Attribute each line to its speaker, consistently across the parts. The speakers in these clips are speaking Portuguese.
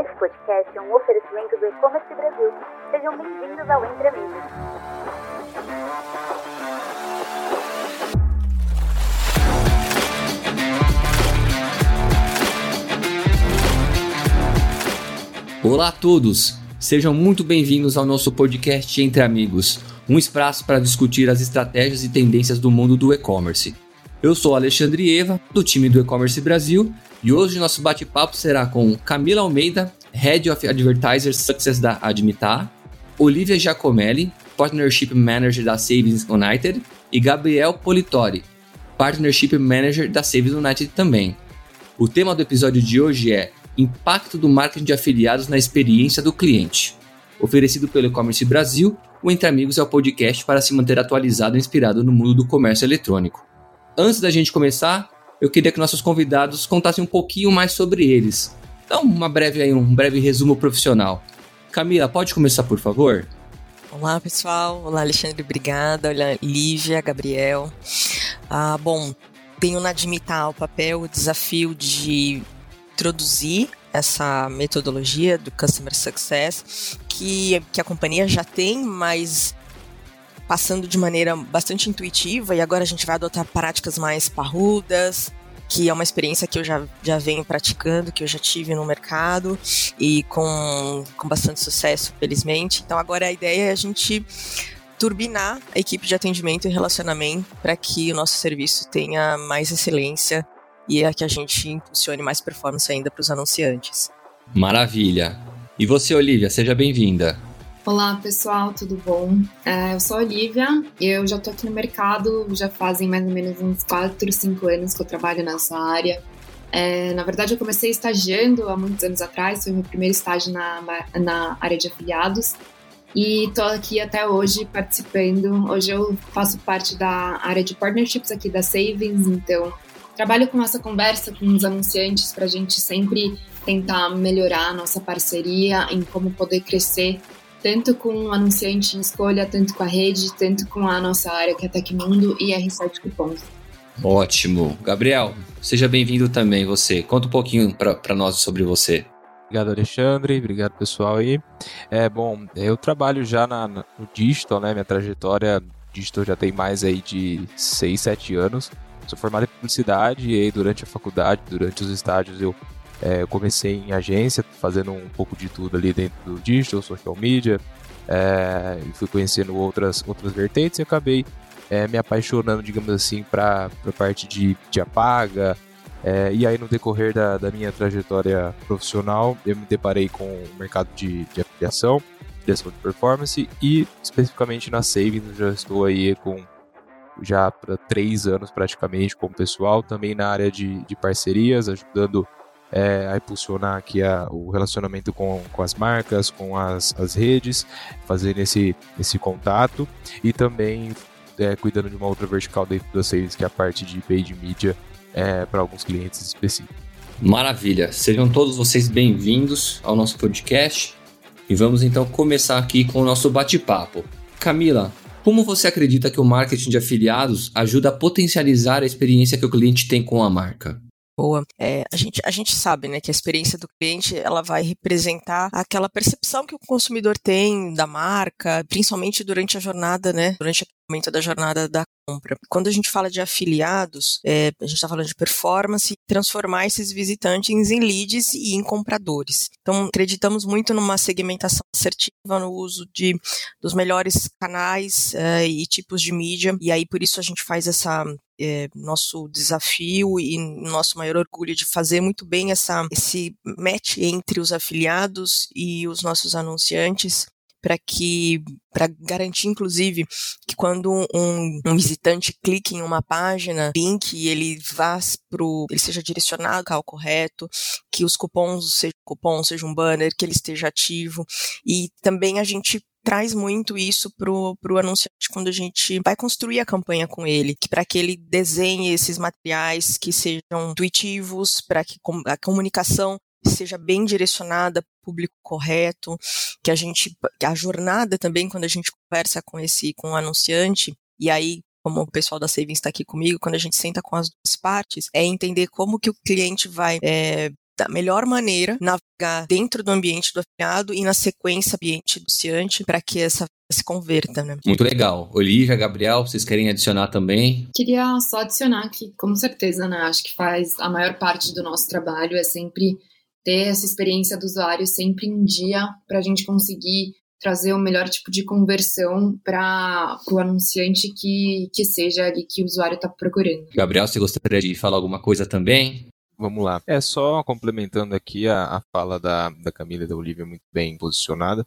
Speaker 1: Esse podcast é um oferecimento do E-Commerce Brasil. Sejam bem-vindos ao Entre Amigos.
Speaker 2: Olá a todos! Sejam muito bem-vindos ao nosso podcast Entre Amigos, um espaço para discutir as estratégias e tendências do mundo do e-commerce. Eu sou Alexandre Eva, do time do E-Commerce Brasil, e hoje nosso bate-papo será com Camila Almeida, Head of Advertiser Success da Admitar, Olivia Giacomelli, Partnership Manager da Savings United, e Gabriel Politori, Partnership Manager da Savings United também. O tema do episódio de hoje é Impacto do marketing de afiliados na experiência do cliente. Oferecido pelo E-Commerce Brasil, o Entre Amigos é o podcast para se manter atualizado e inspirado no mundo do comércio eletrônico. Antes da gente começar, eu queria que nossos convidados contassem um pouquinho mais sobre eles. Então, uma breve aí, um breve resumo profissional. Camila, pode começar, por favor?
Speaker 3: Olá, pessoal. Olá, Alexandre, obrigada. Olá, Lívia, Gabriel. Ah, bom, tenho na Admitar o papel, o desafio de introduzir essa metodologia do Customer Success que, que a companhia já tem, mas passando de maneira bastante intuitiva e agora a gente vai adotar práticas mais parrudas, que é uma experiência que eu já, já venho praticando, que eu já tive no mercado e com, com bastante sucesso, felizmente. Então agora a ideia é a gente turbinar a equipe de atendimento e relacionamento para que o nosso serviço tenha mais excelência e é que a gente impulsione mais performance ainda para os anunciantes.
Speaker 2: Maravilha! E você, Olivia, seja bem-vinda.
Speaker 4: Olá pessoal, tudo bom? É, eu sou a Olivia, eu já estou aqui no mercado, já fazem mais ou menos uns 4, 5 anos que eu trabalho nessa área. É, na verdade, eu comecei estagiando há muitos anos atrás, foi meu primeiro estágio na, na área de afiliados e estou aqui até hoje participando. Hoje eu faço parte da área de partnerships aqui da Savings, então trabalho com essa conversa com os anunciantes para a gente sempre tentar melhorar a nossa parceria em como poder crescer tanto com o anunciante em escolha, tanto com a rede, tanto com a nossa área que é Tecmundo e R7 Cupons.
Speaker 2: Ótimo. Gabriel, seja bem-vindo também você. Conta um pouquinho para nós sobre você.
Speaker 5: Obrigado, Alexandre. Obrigado, pessoal aí. É, bom, eu trabalho já na, no digital, né? Minha trajetória digital já tem mais aí de 6, 7 anos. Sou formado em publicidade e aí durante a faculdade, durante os estágios, eu, é, eu comecei em agência, fazendo um pouco de tudo ali dentro do digital, social media, é, e fui conhecendo outras, outras vertentes e acabei é, me apaixonando, digamos assim, para a parte de, de apaga. É, e aí, no decorrer da, da, minha trajetória profissional, eu me deparei com o mercado de, de afiliação, criação de performance e especificamente na Savings, já estou aí com já para três anos praticamente como pessoal, também na área de, de parcerias, ajudando é, a impulsionar aqui a, o relacionamento com, com as marcas, com as, as redes, fazendo esse, esse contato e também é, cuidando de uma outra vertical dentro da Sales, que é a parte de paid media é, para alguns clientes específicos.
Speaker 2: Maravilha! Sejam todos vocês bem-vindos ao nosso podcast e vamos então começar aqui com o nosso bate-papo. Camila, como você acredita que o marketing de afiliados ajuda a potencializar a experiência que o cliente tem com a marca?
Speaker 3: Boa. É, a, gente, a gente sabe né, que a experiência do cliente ela vai representar aquela percepção que o consumidor tem da marca, principalmente durante a jornada, né, durante o momento da jornada da compra. Quando a gente fala de afiliados, é, a gente está falando de performance, transformar esses visitantes em leads e em compradores. Então, acreditamos muito numa segmentação assertiva, no uso de, dos melhores canais é, e tipos de mídia, e aí por isso a gente faz essa é, nosso desafio e nosso maior orgulho de fazer muito bem essa, esse match entre os afiliados e os nossos anunciantes para que para garantir inclusive que quando um, um, visitante clique em uma página link ele vá pro ele seja direcionado ao correto que os cupons seja cupom seja um banner que ele esteja ativo. E também a gente traz muito isso pro, pro anunciante quando a gente vai construir a campanha com ele, que para que ele desenhe esses materiais que sejam intuitivos, para que a comunicação seja bem direcionada para o público correto, que a gente, que a jornada também, quando a gente conversa com esse, com o anunciante, e aí como o pessoal da Savings está aqui comigo, quando a gente senta com as duas partes, é entender como que o cliente vai é, da melhor maneira navegar dentro do ambiente do afiliado e na sequência ambiente do ciante para que essa se converta, né?
Speaker 2: Muito legal. Olivia, Gabriel, vocês querem adicionar também?
Speaker 4: Queria só adicionar que, com certeza, né, acho que faz a maior parte do nosso trabalho é sempre ter essa experiência do usuário sempre em dia para a gente conseguir trazer o melhor tipo de conversão para o anunciante que, que seja ali que o usuário está procurando.
Speaker 2: Gabriel, você gostaria de falar alguma coisa também?
Speaker 5: Vamos lá. É só complementando aqui a, a fala da, da Camila e da Olivia muito bem posicionada.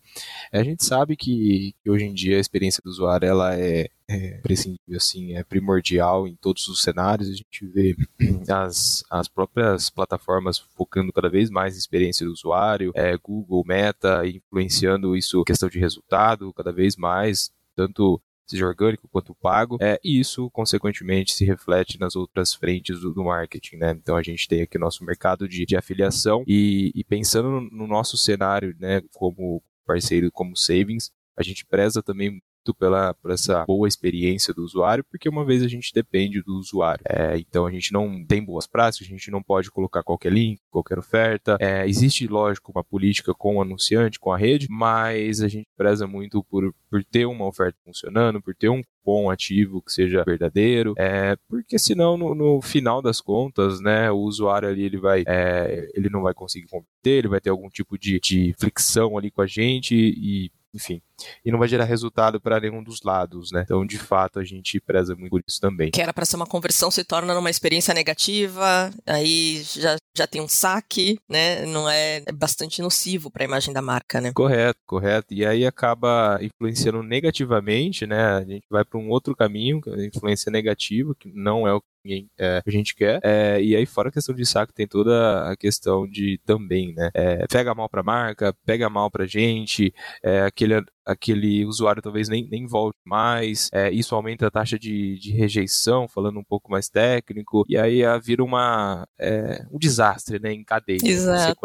Speaker 5: A gente sabe que, que, hoje em dia a experiência do usuário ela é, é assim, é primordial em todos os cenários. A gente vê as, as próprias plataformas focando cada vez mais na experiência do usuário, é, Google, Meta, influenciando isso, questão de resultado cada vez mais, tanto seja orgânico quanto pago, é, e isso, consequentemente, se reflete nas outras frentes do, do marketing, né? Então a gente tem aqui nosso mercado de, de afiliação e, e pensando no, nosso cenário, né, como parceiro, como savings, a gente preza também pela, por essa boa experiência do usuário, porque uma vez a gente depende do usuário. É, então a gente não tem boas práticas, a gente não pode colocar qualquer link, qualquer oferta. É, existe, lógico, uma política com o anunciante, com a rede, mas a gente preza muito por, por ter uma oferta funcionando, por ter um cupom ativo que seja verdadeiro, é, porque senão no, no, final das contas, né, o usuário ali ele vai, é, ele não vai conseguir converter, ele vai ter algum tipo de, de fricção ali com a gente e enfim, e não vai gerar resultado para nenhum dos lados, né? Então, de fato, a gente preza muito por isso também.
Speaker 3: Que era para ser uma conversão se torna numa experiência negativa, aí já, já tem um saque, né? Não é, é bastante nocivo para a imagem da marca, né?
Speaker 5: Correto, correto. E aí acaba influenciando negativamente, né? A gente vai para um outro caminho, é influência negativa, que não é o ninguém é, a gente quer. É, e aí, fora a questão de saco, tem toda a questão de também, né? É, pega mal pra marca, pega mal pra gente, é, aquele, aquele usuário talvez nem, nem volte mais, é, isso aumenta a taxa de, de rejeição, falando um pouco mais técnico, e aí vira uma, é, um desastre, né, em cadeia.
Speaker 3: Exato.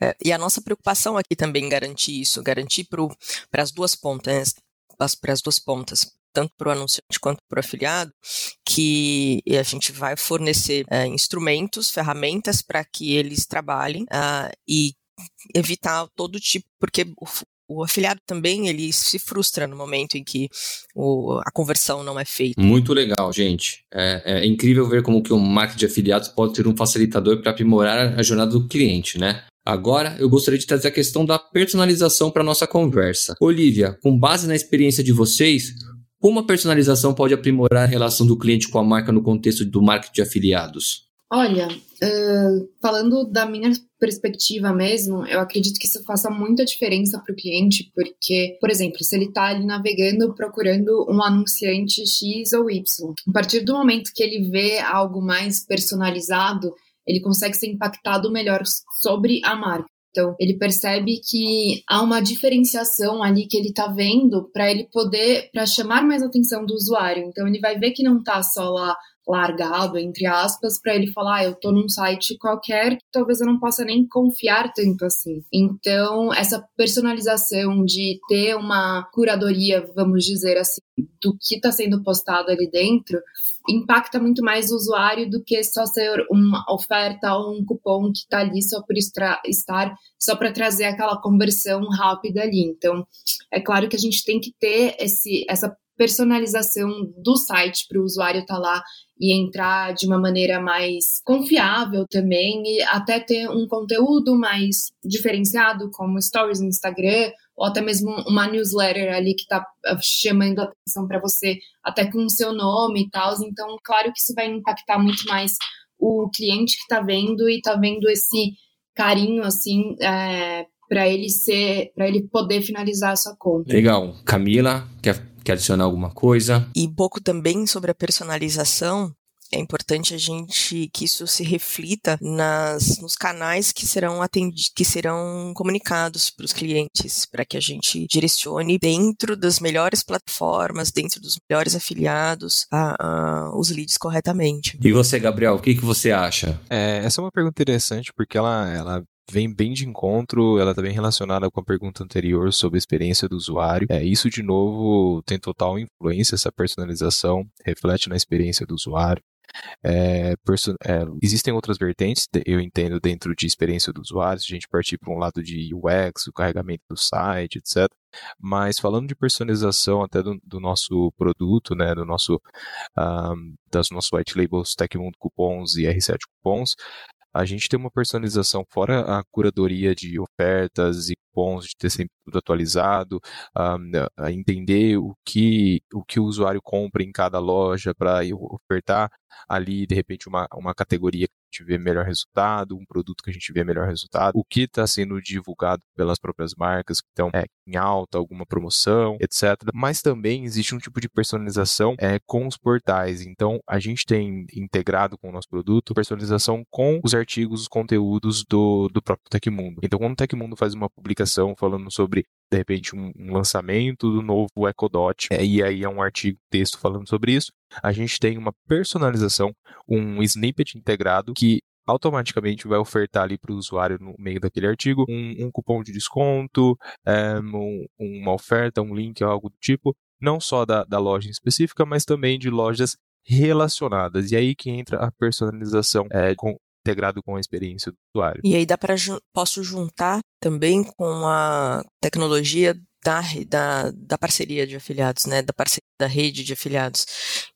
Speaker 3: É. e a nossa preocupação aqui também garantir isso, garantir para as duas pontas, para as duas pontas tanto para o anunciante quanto para o afiliado, que a gente vai fornecer é, instrumentos, ferramentas para que eles trabalhem uh, e evitar todo tipo, porque o, o afiliado também ele se frustra no momento em que o, a conversão não é feita.
Speaker 2: Muito legal, gente. É, é incrível ver como que um marketing de afiliados pode ser um facilitador para aprimorar a jornada do cliente, né? Agora, eu gostaria de trazer a questão da personalização para nossa conversa. Olivia, com base na experiência de vocês, como a personalização pode aprimorar a relação do cliente com a marca no contexto do marketing de afiliados?
Speaker 4: Olha, uh, falando da minha perspectiva mesmo, eu acredito que isso faça muita diferença para o cliente, porque, por exemplo, se ele está ali navegando procurando um anunciante X ou Y, a partir do momento que ele vê algo mais personalizado, ele consegue ser impactado melhor sobre a marca. Então, ele percebe que há uma diferenciação ali que ele está vendo para ele poder, para chamar mais atenção do usuário. Então, ele vai ver que não está só lá largado, entre aspas, para ele falar, ah, eu estou num site qualquer que talvez eu não possa nem confiar tanto assim. Então, essa personalização de ter uma curadoria, vamos dizer assim, do que está sendo postado ali dentro, impacta muito mais o usuário do que só ser uma oferta ou um cupom que está ali só por estar, só para trazer aquela conversão rápida ali. Então, é claro que a gente tem que ter esse, essa personalização do site para o usuário estar tá lá e entrar de uma maneira mais confiável também e até ter um conteúdo mais diferenciado, como stories no Instagram ou até mesmo uma newsletter ali que está ah, chamando a atenção para você, até com o seu nome e tal. Então, claro que isso vai impactar muito mais o cliente que está vendo e está vendo esse carinho assim é, para ele ser, para ele poder finalizar a sua conta.
Speaker 2: Legal, Camila, quer quer adicionar alguma coisa?
Speaker 3: E um pouco também sobre a personalização é importante a gente que isso se reflita nas, nos canais que serão atendidos, que serão comunicados para os clientes, para que a gente direcione dentro das melhores plataformas, dentro dos melhores afiliados, a, a, os leads corretamente.
Speaker 2: E você, Gabriel, o que, que você acha?
Speaker 5: É, essa é uma pergunta interessante porque ela, ela vem bem de encontro, ela está bem relacionada com a pergunta anterior sobre a experiência do usuário. É, isso, de novo, tem total influência, essa personalização reflete na experiência do usuário. É, é, existem outras vertentes, eu entendo, dentro de experiência do usuário, se a gente partir para um lado de UX, o carregamento do site, etc. Mas falando de personalização até do, do nosso produto, né, do nosso, um, das nossos white labels Tecmundo Cupons e R7 Cupons, a gente tem uma personalização fora a curadoria de ofertas e cupons, de ter sempre tudo atualizado, um, entender o que, o que o usuário compra em cada loja para ofertar ali, de repente, uma, uma categoria a gente vê melhor resultado, um produto que a gente vê melhor resultado, o que está sendo divulgado pelas próprias marcas que estão é, em alta, alguma promoção, etc. Mas também existe um tipo de personalização é, com os portais. Então, a gente tem integrado com o nosso produto personalização com os artigos, os conteúdos do, do próprio Tecmundo. Então, quando o Tecmundo faz uma publicação falando sobre de repente um, um lançamento do novo EcoDot, é, e aí é um artigo, texto falando sobre isso, a gente tem uma personalização, um snippet integrado que automaticamente vai ofertar ali para o usuário no meio daquele artigo um, um cupom de desconto, é, um, uma oferta, um link, algo do tipo, não só da, da loja específica, mas também de lojas relacionadas. E aí que entra a personalização é, com, integrado com a experiência do usuário.
Speaker 3: E aí dá para posso juntar também com a tecnologia da, da, da parceria de afiliados, né, da parceria da rede de afiliados,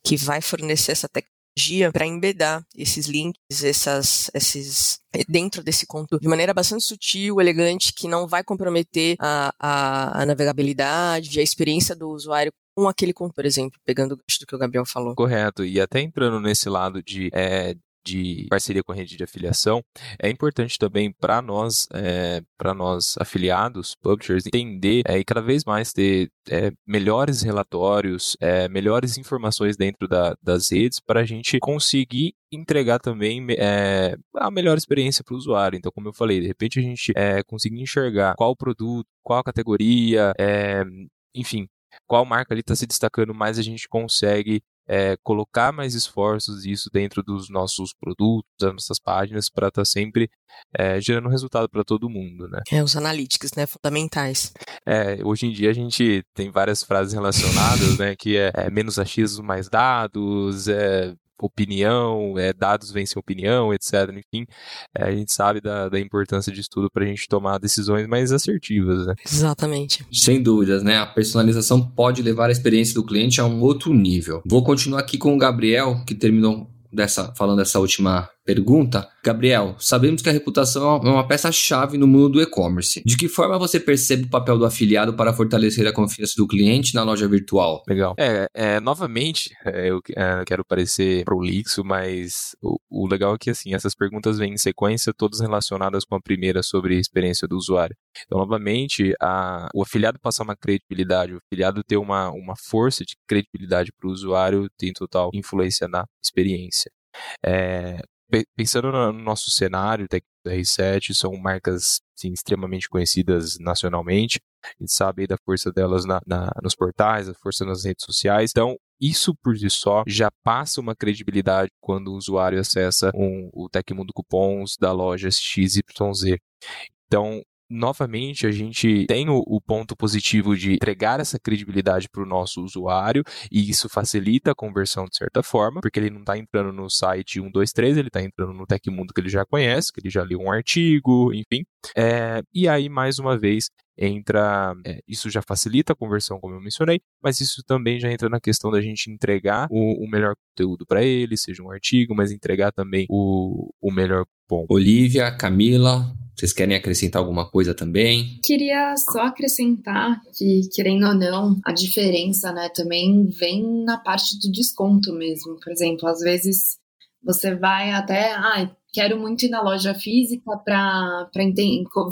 Speaker 3: que vai fornecer essa tecnologia para embedar esses links, essas, esses eh, dentro desse conteúdo de maneira bastante sutil, elegante, que não vai comprometer a, a, a navegabilidade, a experiência do usuário com aquele conteúdo, por exemplo, pegando o gancho do que o Gabriel falou.
Speaker 5: Correto. E até entrando nesse lado de é, de parceria com a rede de afiliação, é importante também para nós, é, para nós afiliados, publishers, entender é, e cada vez mais ter é, melhores relatórios, é, melhores informações dentro da, das redes para a gente conseguir entregar também é, a melhor experiência para o usuário. Então, como eu falei, de repente a gente é, conseguir enxergar qual produto, qual categoria, enfim, qual marca ali está se destacando mais, a gente consegue é, colocar mais esforços isso dentro dos nossos produtos, das nossas páginas, para estar tá sempre é, gerando resultado para todo mundo, né?
Speaker 3: É, os analytics, né, fundamentais.
Speaker 5: É, hoje em dia a gente tem várias frases relacionadas, né, que é, é menos achismo, mais dados, é opinião, é, dados vencem opinião, etc. Enfim, é, a gente sabe da, da importância disso tudo para a gente tomar decisões mais assertivas. Né?
Speaker 3: Exatamente.
Speaker 2: Sem dúvidas, né? A personalização pode levar a experiência do cliente a um outro nível. Vou continuar aqui com o Gabriel, que terminou dessa, falando dessa última pergunta, Gabriel, sabemos que a reputação é uma peça-chave no mundo do e-commerce. De que forma você percebe o papel do afiliado para fortalecer a confiança do cliente na loja virtual?
Speaker 5: Legal. É, é novamente, é, eu é, quero parecer prolixo, mas o, o, legal é que assim, essas perguntas vêm em sequência, todas relacionadas com a primeira sobre a experiência do usuário. Então, novamente, a, o afiliado passar uma credibilidade, o afiliado ter uma, uma força de credibilidade para o usuário tem total influência na experiência. É, pensando no nosso cenário, Tech R7 são marcas sim, extremamente conhecidas nacionalmente. A gente sabe da força delas na, na, nos portais, a força nas redes sociais. Então, isso por si só já passa uma credibilidade quando o usuário acessa um, o Tecmundo Cupons da loja XYZ. Então, novamente a gente tem o, o, ponto positivo de entregar essa credibilidade para o nosso usuário e isso facilita a conversão de certa forma, porque ele não está entrando no site 123, ele está entrando no Tecmundo que ele já conhece, que ele já leu um artigo, enfim. É, e aí, mais uma vez, entra. É, isso já facilita a conversão, como eu mencionei, mas isso também já entra na questão da gente entregar o, o melhor conteúdo para ele, seja um artigo, mas entregar também o, o melhor cupom.
Speaker 2: Olivia, Camila, vocês querem acrescentar alguma coisa também?
Speaker 4: Queria só acrescentar que, querendo ou não, a diferença, né, também vem na parte do desconto mesmo. Por exemplo, às vezes você vai até, ah, quero muito ir na loja física para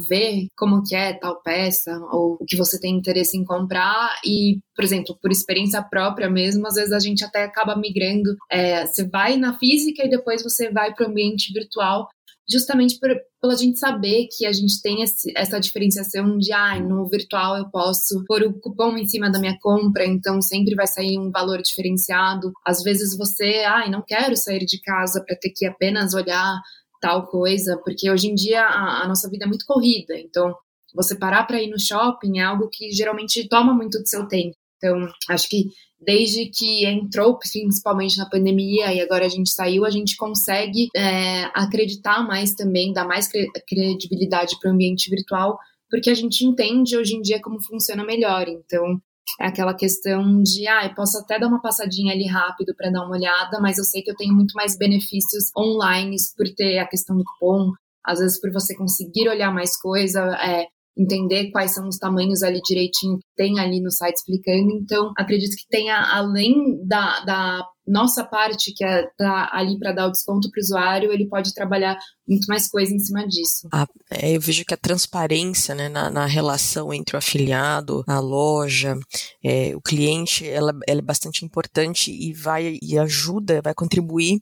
Speaker 4: ver como que é tal peça ou o que você tem interesse em comprar e, por exemplo, por experiência própria mesmo, às vezes a gente até acaba migrando. É, você vai na física e depois você vai para o ambiente virtual justamente por, pela gente saber que a gente tem esse, essa diferenciação de, ah, no virtual eu posso pôr o cupom em cima da minha compra, então sempre vai sair um valor diferenciado. Às vezes você, ah, não quero sair de casa para ter que apenas olhar tal coisa, porque hoje em dia a, a nossa vida é muito corrida, então você parar para ir no shopping é algo que geralmente toma muito do seu tempo. Então, acho que desde que entrou, principalmente na pandemia, e agora a gente saiu, a gente consegue é, acreditar mais também, dar mais credibilidade para o ambiente virtual, porque a gente entende hoje em dia como funciona melhor. Então, é aquela questão de, ah, eu posso até dar uma passadinha ali rápido para dar uma olhada, mas eu sei que eu tenho muito mais benefícios online por ter a questão do cupom, às vezes por você conseguir olhar mais coisa, é, entender quais são os tamanhos ali direitinho que tem ali no site explicando. Então, acredito que tenha, além da, da nossa parte, que é tá ali para dar o desconto para o usuário, ele pode trabalhar muito mais coisa em cima disso.
Speaker 3: Ah, é, eu vejo que a transparência né, na, na, relação entre o afiliado, a loja, é, o cliente, ela, ela, é bastante importante e vai e ajuda, vai contribuir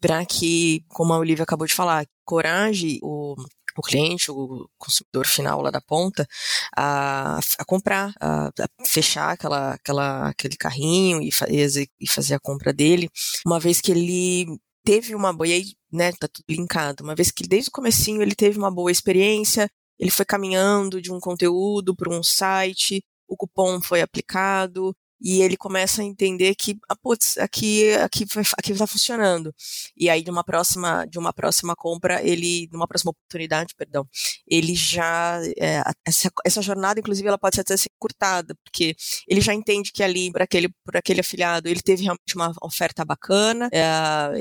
Speaker 3: para que, como a Olivia acabou de falar, coragem o o cliente, o consumidor final lá da ponta, a, a comprar, a, a, fechar aquela, aquela, aquele carrinho e, e fazer a compra dele, uma vez que ele teve uma boa, né, tá tudo linkado, uma vez que desde o comecinho ele teve uma boa experiência, ele foi caminhando de um conteúdo para um site, o cupom foi aplicado, e ele começa a entender que, ah, putz, aqui, aqui, aqui tá funcionando. E aí, de uma próxima, de uma próxima compra, ele, de uma próxima oportunidade, perdão, ele já, é, essa, essa jornada, inclusive, ela pode ser até ser curtada, porque ele já entende que ali, por aquele, por aquele afiliado, ele teve realmente uma oferta bacana, é,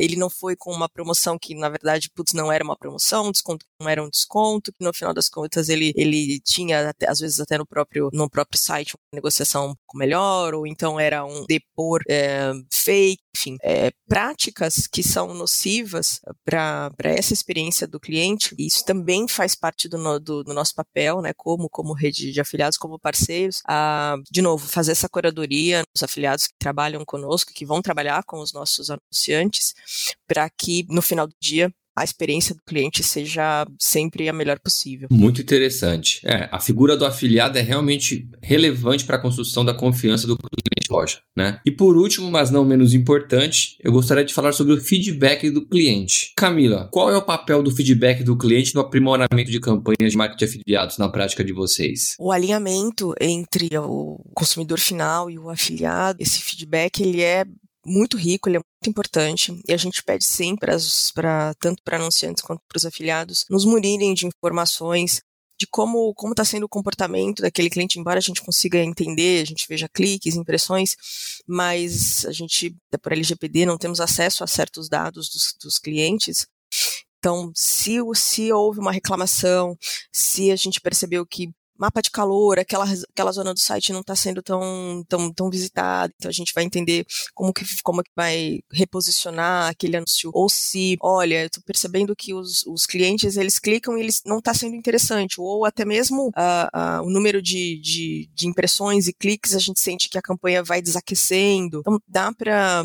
Speaker 3: ele não foi com uma promoção que, na verdade, putz, não era uma promoção, um desconto não era um desconto, que no final das contas ele, ele tinha, às vezes até no próprio, no próprio site, uma negociação um pouco melhor, ou então era um depor é, fake, enfim, é, práticas que são nocivas para essa experiência do cliente. Isso também faz parte do, no, do, do, nosso papel, né, como, como rede de afiliados, como parceiros, a, de novo, fazer essa curadoria nos afiliados que trabalham conosco, que vão trabalhar com os nossos anunciantes, para que no final do dia a experiência do cliente seja sempre a melhor possível.
Speaker 2: Muito interessante. É, a figura do afiliado é realmente relevante para a construção da confiança do cliente loja, né? E por último, mas não menos importante, eu gostaria de falar sobre o feedback do cliente. Camila, qual é o papel do feedback do cliente no aprimoramento de campanhas de marketing de afiliados na prática de vocês?
Speaker 3: O alinhamento entre o consumidor final e o afiliado, esse feedback ele é muito rico, ele é muito importante e a gente pede sim para tanto para anunciantes quanto para os afiliados nos munirem de informações de como como está sendo o comportamento daquele cliente, embora a gente consiga entender, a gente veja cliques, impressões, mas a gente, por LGPD, não temos acesso a certos dados dos, dos clientes. Então, se, se houve uma reclamação, se a gente percebeu que mapa de calor, aquela, aquela zona do site não está sendo tão, tão, tão visitada, então a gente vai entender como que, como que vai reposicionar aquele anúncio, ou se, olha, eu estou percebendo que os, os clientes, eles clicam e eles não está sendo interessante, ou até mesmo uh, uh, o número de, de, de impressões e cliques, a gente sente que a campanha vai desaquecendo, então dá para,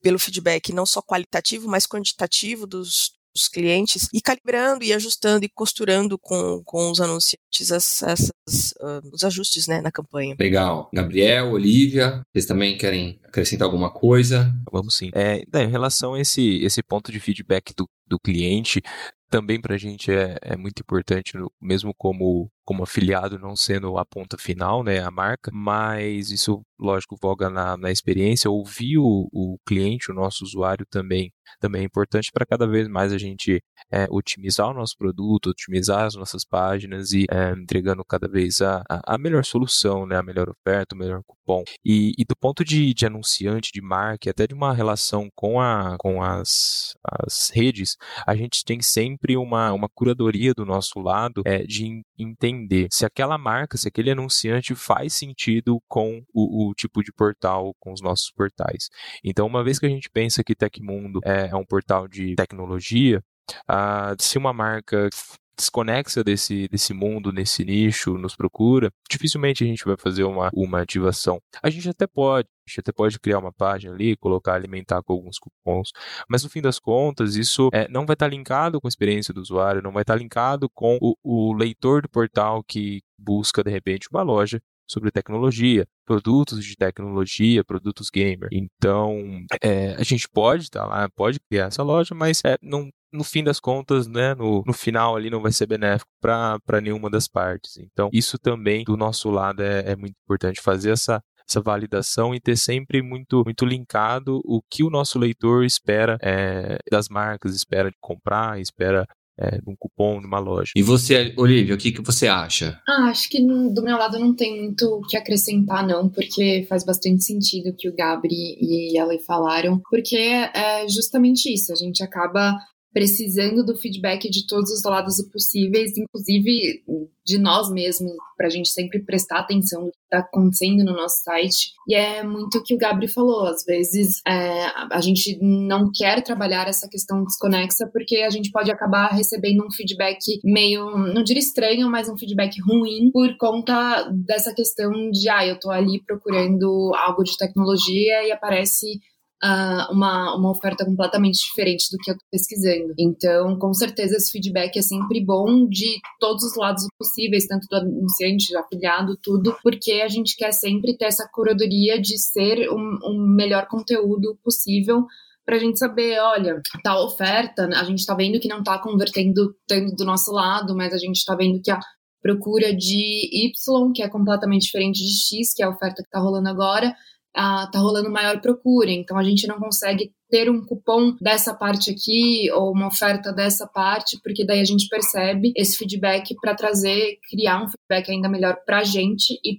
Speaker 3: pelo feedback não só qualitativo, mas quantitativo dos, dos clientes e calibrando e ajustando e costurando com, com os anunciantes as, essas, uh, os ajustes né, na campanha.
Speaker 2: Legal. Gabriel, Olivia, vocês também querem acrescentar alguma coisa?
Speaker 5: Vamos sim. É, em relação a esse, esse ponto de feedback do, do cliente, também para a gente é, é muito importante, mesmo como, como afiliado, não sendo a ponta final, né, a marca, mas isso, lógico, voga na, na experiência, ouvir o, o cliente, o nosso usuário também também é importante para cada vez mais a gente é, otimizar o nosso produto, otimizar as nossas páginas e é, entregando cada vez a, a, melhor solução, né, a melhor oferta, o melhor cupom. E, e do ponto de, de, anunciante, de marca, até de uma relação com, a, com as, as redes, a gente tem sempre uma, uma curadoria do nosso lado é, de entender se aquela marca, se aquele anunciante faz sentido com o, o tipo de portal, com os nossos portais. Então, uma vez que a gente pensa que Tecmundo é é, um portal de tecnologia, ah, se uma marca desconexa desse, desse mundo, nesse nicho, nos procura, dificilmente a gente vai fazer uma, uma ativação. A gente até pode, até pode criar uma página ali, colocar, alimentar com alguns cupons, mas no fim das contas, isso é, não vai estar linkado com a experiência do usuário, não vai estar linkado com o, o leitor do portal que busca, de repente, uma loja sobre tecnologia, produtos de tecnologia, produtos gamer. Então, é, a gente pode estar tá lá, pode criar essa loja, mas é, não, no fim das contas, né, no, no final ali não vai ser benéfico para nenhuma das partes. Então, isso também do nosso lado é, é muito importante fazer essa essa validação e ter sempre muito, muito linkado o que o nosso leitor espera é, das marcas, espera de comprar, espera é, num cupom, numa loja.
Speaker 2: E você, Olivia, o que, que você acha?
Speaker 4: Ah, acho que do meu lado não tem muito o que acrescentar, não, porque faz bastante sentido o que o Gabri e ela falaram, porque é justamente isso, a gente acaba precisando do feedback de todos os lados possíveis, inclusive de nós mesmos, para a gente sempre prestar atenção no que está acontecendo no nosso site. E é muito o que o Gabri falou, às vezes é, a gente não quer trabalhar essa questão desconexa porque a gente pode acabar recebendo um feedback meio, não diria estranho, mas um feedback ruim por conta dessa questão de, ah, eu estou ali procurando algo de tecnologia e aparece uh, uma, uma oferta completamente diferente do que eu estou pesquisando. Então, com certeza, esse feedback é sempre bom de todos os lados possíveis, tanto do anunciante, do afiliado, tudo, porque a gente quer sempre ter essa curadoria de ser um, um melhor conteúdo possível para a gente saber, olha, tal oferta, a gente está vendo que não está convertendo tanto do nosso lado, mas a gente está vendo que a procura de Y, que é completamente diferente de X, que é a oferta que está rolando agora, ah, tá rolando maior procura, então a gente não consegue ter um cupom dessa parte aqui ou uma oferta dessa parte, porque daí a gente percebe esse feedback para trazer, criar um feedback ainda melhor para a gente e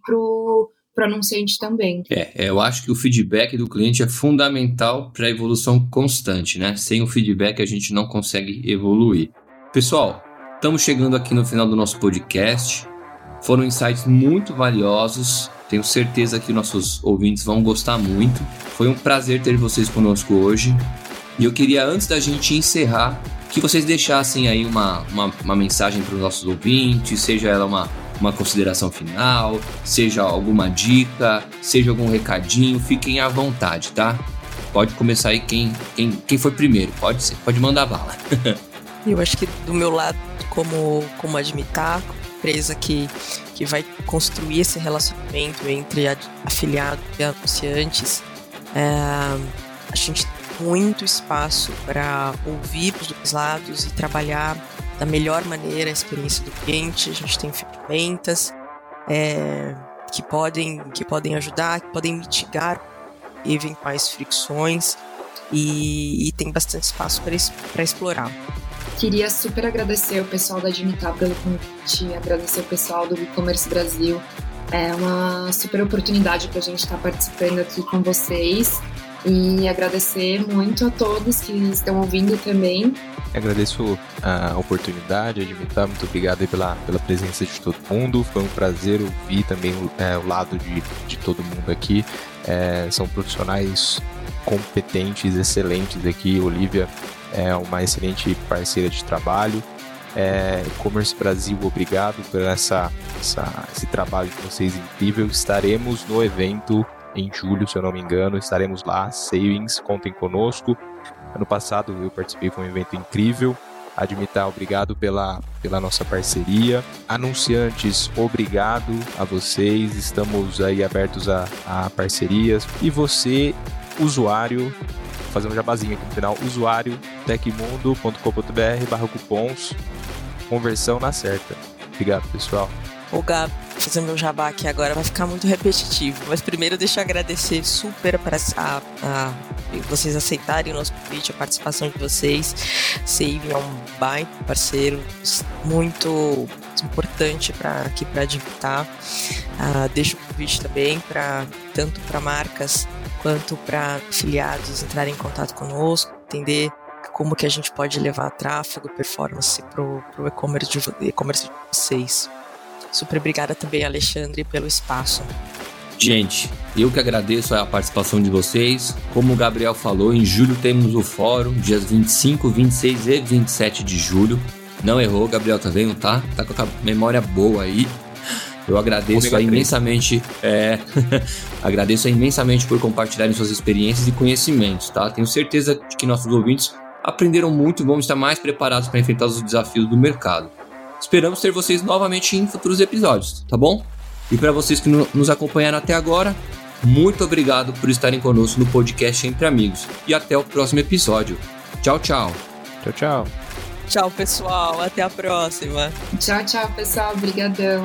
Speaker 4: para anunciante também.
Speaker 2: É, é, eu acho que o feedback do cliente é fundamental para a evolução constante, né? Sem o feedback a gente não consegue evoluir. Pessoal, estamos chegando aqui no final do nosso podcast. Foram insights muito valiosos. Tenho certeza que nossos ouvintes vão gostar muito. Foi um prazer ter vocês conosco hoje. E eu queria, antes da gente encerrar, que vocês deixassem aí uma, uma, uma mensagem para os nossos ouvintes, seja ela uma, uma consideração final, seja alguma dica, seja algum recadinho, fiquem à vontade, tá? Pode começar aí quem, quem, quem foi primeiro, pode ser, pode mandar bala.
Speaker 3: eu acho que do meu lado, como, como admitar, empresa que, que vai construir esse relacionamento entre afiliados e anunciantes, é, a gente tem muito espaço para ouvir os dois lados e trabalhar da melhor maneira a experiência do cliente. A gente tem ferramentas é, que, podem, que podem ajudar, que podem mitigar eventuais fricções e, e tem bastante espaço para explorar.
Speaker 4: Queria super agradecer o pessoal da Admitar pelo convite, agradecer o pessoal do e-commerce Brasil. É uma super oportunidade para a gente estar tá participando aqui com vocês e agradecer muito a todos que estão ouvindo também.
Speaker 5: Agradeço a oportunidade, Admitar, muito obrigado pela, pela presença de todo mundo. Foi um prazer ouvir também é, o lado de, de todo mundo aqui. É, são profissionais competentes, excelentes aqui. Olivia é uma excelente parceira de trabalho. É, E-commerce Brasil, obrigado por essa, essa, esse trabalho de vocês incrível. Estaremos no evento em julho, se eu não me engano, estaremos lá. Savings, contem conosco. Ano passado eu participei, foi um evento incrível. Admitar, obrigado pela, pela nossa parceria. Anunciantes, obrigado a vocês. Estamos aí abertos a, a parcerias. E você, usuário, fazer um jabazinho aqui no final, usuário tecmundo.com.br barra cupons, conversão na certa. Obrigado, pessoal.
Speaker 3: O Gab, fazer meu jabá aqui agora vai ficar muito repetitivo, mas primeiro deixa eu agradecer super para a, a, vocês aceitarem o nosso convite, a participação de vocês. Save é um baita parceiro, muito importante para aqui para adaptar. Uh, deixo o convite também para tanto para marcas quanto para afiliados entrarem em contato conosco, entender como que a gente pode levar tráfego, performance para o e-commerce de, e de vocês. Super obrigada também, Alexandre, pelo espaço.
Speaker 2: Gente, eu que agradeço a participação de vocês. Como o Gabriel falou, em julho temos o fórum, dias 25, 26 e 27 de julho. Não errou, Gabriel, tá vendo? Tá, tá com a memória boa aí. Eu agradeço imensamente, é, agradeço imensamente por compartilharem suas experiências e conhecimentos, tá? Tenho certeza de que nossos ouvintes aprenderam muito e vão estar mais preparados para enfrentar os desafios do mercado. Esperamos ter vocês novamente em futuros episódios, tá bom? E para vocês que nos acompanharam até agora, muito obrigado por estarem conosco no podcast Entre Amigos e até o próximo episódio. Tchau, tchau.
Speaker 5: Tchau, tchau.
Speaker 3: Tchau, pessoal. Até a próxima.
Speaker 4: Tchau, tchau, pessoal. Obrigadão.